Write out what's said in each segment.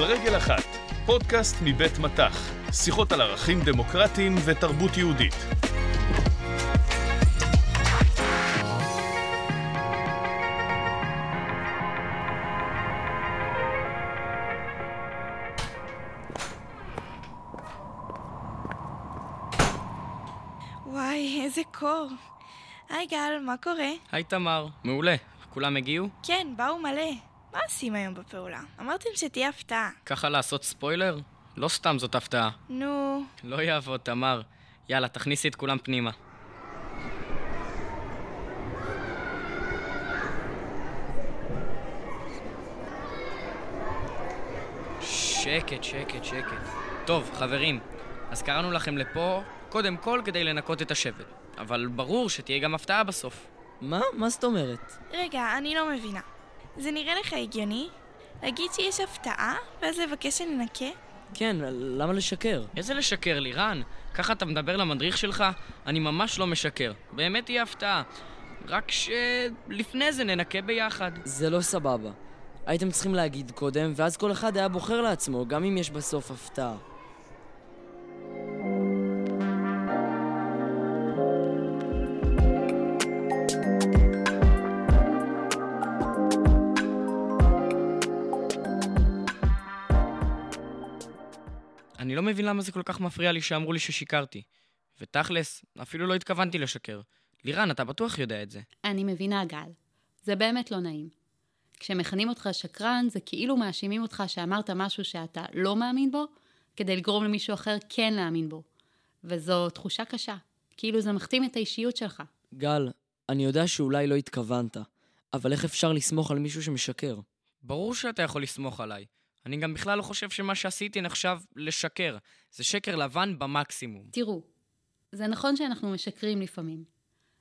על רגל אחת, פודקאסט מבית מטח, שיחות על ערכים דמוקרטיים ותרבות יהודית. וואי, איזה קור. היי גל, מה קורה? היי תמר, מעולה. כולם הגיעו? כן, באו מלא. מה עושים היום בפעולה? אמרתם שתהיה הפתעה. ככה לעשות ספוילר? לא סתם זאת הפתעה. נו, לא יעבוד, תמר. יאללה, תכניסי את כולם פנימה. שקט, שקט, שקט. טוב, חברים, אז קראנו לכם לפה קודם כל כדי לנקות את השבט. אבל ברור שתהיה גם הפתעה בסוף. מה? מה זאת אומרת? רגע, אני לא מבינה. זה נראה לך הגיוני? להגיד שיש הפתעה, ואז לבקש שננקה? כן, למה לשקר? איזה לשקר, לירן? ככה אתה מדבר למדריך שלך? אני ממש לא משקר. באמת תהיה הפתעה. רק שלפני זה ננקה ביחד. זה לא סבבה. הייתם צריכים להגיד קודם, ואז כל אחד היה בוחר לעצמו, גם אם יש בסוף הפתעה. אני לא מבין למה זה כל כך מפריע לי שאמרו לי ששיקרתי. ותכלס, אפילו לא התכוונתי לשקר. לירן, אתה בטוח יודע את זה. אני מבינה, גל. זה באמת לא נעים. כשמכנים אותך שקרן, זה כאילו מאשימים אותך שאמרת משהו שאתה לא מאמין בו, כדי לגרום למישהו אחר כן להאמין בו. וזו תחושה קשה. כאילו זה מכתים את האישיות שלך. גל, אני יודע שאולי לא התכוונת, אבל איך אפשר לסמוך על מישהו שמשקר? ברור שאתה יכול לסמוך עליי. אני גם בכלל לא חושב שמה שעשיתי נחשב לשקר. זה שקר לבן במקסימום. תראו, זה נכון שאנחנו משקרים לפעמים.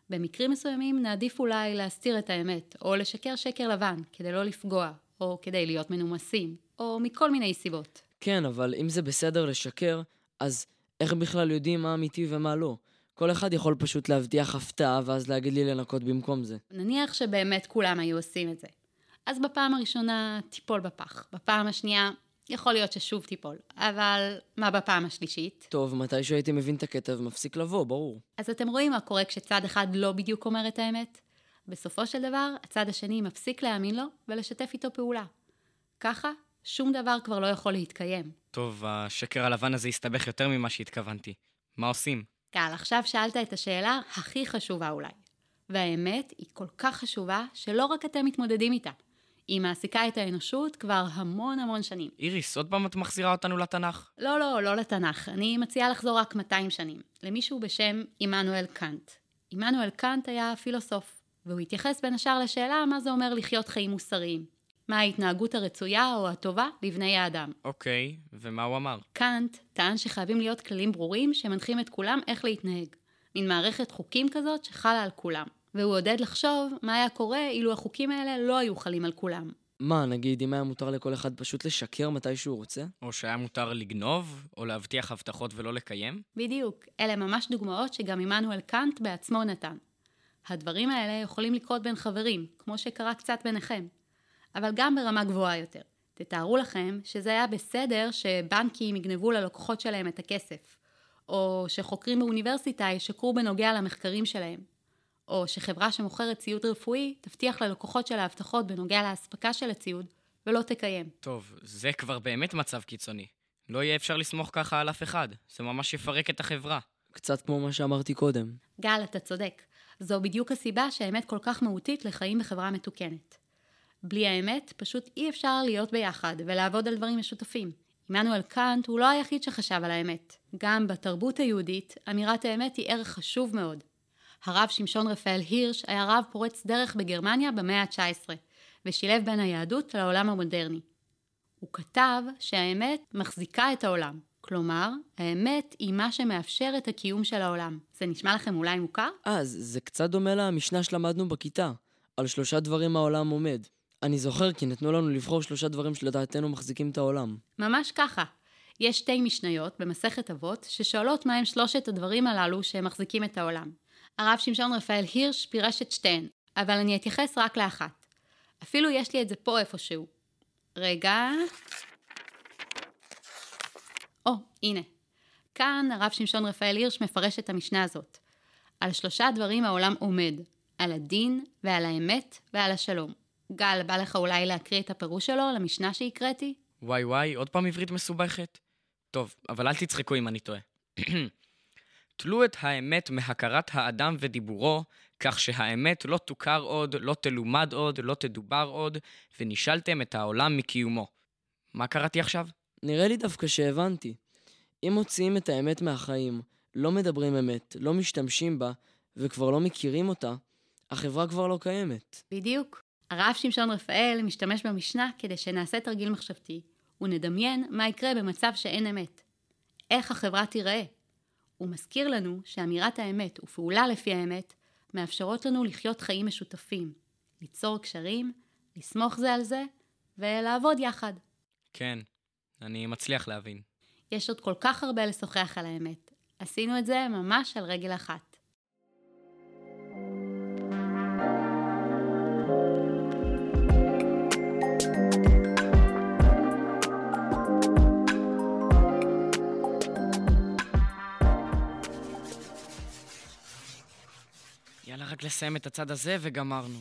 במקרים מסוימים נעדיף אולי להסתיר את האמת, או לשקר שקר לבן, כדי לא לפגוע, או כדי להיות מנומסים, או מכל מיני סיבות. כן, אבל אם זה בסדר לשקר, אז איך בכלל יודעים מה אמיתי ומה לא? כל אחד יכול פשוט להבטיח הפתעה ואז להגיד לי לנקות במקום זה. נניח שבאמת כולם היו עושים את זה. אז בפעם הראשונה תיפול בפח, בפעם השנייה יכול להיות ששוב תיפול, אבל מה בפעם השלישית? טוב, מתישהו הייתי מבין את הקטע ומפסיק לבוא, ברור. אז אתם רואים מה קורה כשצד אחד לא בדיוק אומר את האמת? בסופו של דבר, הצד השני מפסיק להאמין לו ולשתף איתו פעולה. ככה, שום דבר כבר לא יכול להתקיים. טוב, השקר הלבן הזה הסתבך יותר ממה שהתכוונתי. מה עושים? קל, עכשיו שאלת את השאלה הכי חשובה אולי. והאמת היא כל כך חשובה, שלא רק אתם מתמודדים איתה. היא מעסיקה את האנושות כבר המון המון שנים. איריס, עוד פעם את מחזירה אותנו לתנ"ך? לא, לא, לא לתנ"ך. אני מציעה לחזור רק 200 שנים. למישהו בשם עמנואל קאנט. עמנואל קאנט היה פילוסוף, והוא התייחס בין השאר לשאלה מה זה אומר לחיות חיים מוסריים. מה ההתנהגות הרצויה או הטובה לבני האדם. אוקיי, ומה הוא אמר? קאנט טען שחייבים להיות כללים ברורים שמנחים את כולם איך להתנהג. מין מערכת חוקים כזאת שחלה על כולם. והוא עודד לחשוב מה היה קורה אילו החוקים האלה לא היו חלים על כולם. מה, נגיד, אם היה מותר לכל אחד פשוט לשקר מתי שהוא רוצה? או שהיה מותר לגנוב, או להבטיח הבטחות ולא לקיים? בדיוק, אלה ממש דוגמאות שגם עמנואל קאנט בעצמו נתן. הדברים האלה יכולים לקרות בין חברים, כמו שקרה קצת ביניכם, אבל גם ברמה גבוהה יותר. תתארו לכם שזה היה בסדר שבנקים יגנבו ללקוחות שלהם את הכסף, או שחוקרים באוניברסיטה ישקרו בנוגע למחקרים שלהם. או שחברה שמוכרת ציוד רפואי תבטיח ללקוחות שלה הבטחות בנוגע לאספקה של הציוד, ולא תקיים. טוב, זה כבר באמת מצב קיצוני. לא יהיה אפשר לסמוך ככה על אף אחד. זה ממש יפרק את החברה. קצת כמו מה שאמרתי קודם. גל, אתה צודק. זו בדיוק הסיבה שהאמת כל כך מהותית לחיים בחברה מתוקנת. בלי האמת, פשוט אי אפשר להיות ביחד ולעבוד על דברים משותפים. עמנואל קאנט הוא לא היחיד שחשב על האמת. גם בתרבות היהודית, אמירת האמת היא ערך חשוב מאוד. הרב שמשון רפאל הירש היה רב פורץ דרך בגרמניה במאה ה-19, ושילב בין היהדות לעולם המודרני. הוא כתב שהאמת מחזיקה את העולם. כלומר, האמת היא מה שמאפשר את הקיום של העולם. זה נשמע לכם אולי מוכר? אה, זה, זה קצת דומה למשנה שלמדנו בכיתה, על שלושה דברים העולם עומד. אני זוכר כי נתנו לנו לבחור שלושה דברים שלדעתנו מחזיקים את העולם. ממש ככה. יש שתי משניות במסכת אבות ששואלות מהם שלושת הדברים הללו שמחזיקים את העולם. הרב שמשון רפאל הירש פירש את שתיהן, אבל אני אתייחס רק לאחת. אפילו יש לי את זה פה איפשהו. רגע... או, הנה. כאן הרב שמשון רפאל הירש מפרש את המשנה הזאת. על שלושה דברים העולם עומד, על הדין ועל האמת ועל השלום. גל, בא לך אולי להקריא את הפירוש שלו למשנה שהקראתי? וואי וואי, עוד פעם עברית מסובכת? טוב, אבל אל תצחקו אם אני טועה. תלו את האמת מהכרת האדם ודיבורו, כך שהאמת לא תוכר עוד, לא תלומד עוד, לא תדובר עוד, ונשאלתם את העולם מקיומו. מה קראתי עכשיו? נראה לי דווקא שהבנתי. אם מוציאים את האמת מהחיים, לא מדברים אמת, לא משתמשים בה, וכבר לא מכירים אותה, החברה כבר לא קיימת. בדיוק. הרב שמשון רפאל משתמש במשנה כדי שנעשה תרגיל מחשבתי, ונדמיין מה יקרה במצב שאין אמת. איך החברה תיראה. הוא מזכיר לנו שאמירת האמת ופעולה לפי האמת מאפשרות לנו לחיות חיים משותפים, ליצור קשרים, לסמוך זה על זה ולעבוד יחד. כן, אני מצליח להבין. יש עוד כל כך הרבה לשוחח על האמת. עשינו את זה ממש על רגל אחת. לסיים את הצד הזה וגמרנו.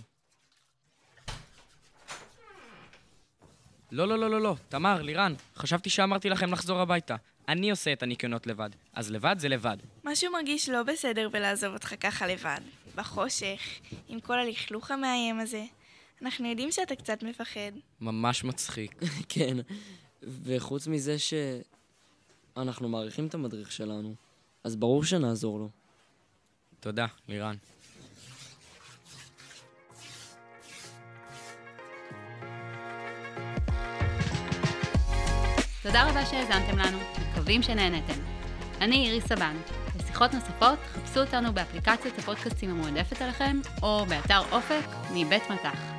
לא, לא, לא, לא, לא. תמר, לירן, חשבתי שאמרתי לכם לחזור הביתה. אני עושה את הניקיונות לבד. אז לבד זה לבד. משהו מרגיש לא בסדר בלעזוב אותך ככה לבד. בחושך, עם כל הלכלוך המאיים הזה. אנחנו יודעים שאתה קצת מפחד. ממש מצחיק. כן, וחוץ מזה שאנחנו מעריכים את המדריך שלנו, אז ברור שנעזור לו. תודה, לירן. תודה רבה שהאזנתם לנו, מקווים שנהנתם. אני איריס סבן. לשיחות נוספות, חפשו אותנו באפליקציית הפודקאסטים המועדפת עליכם, או באתר אופק מבית מטח.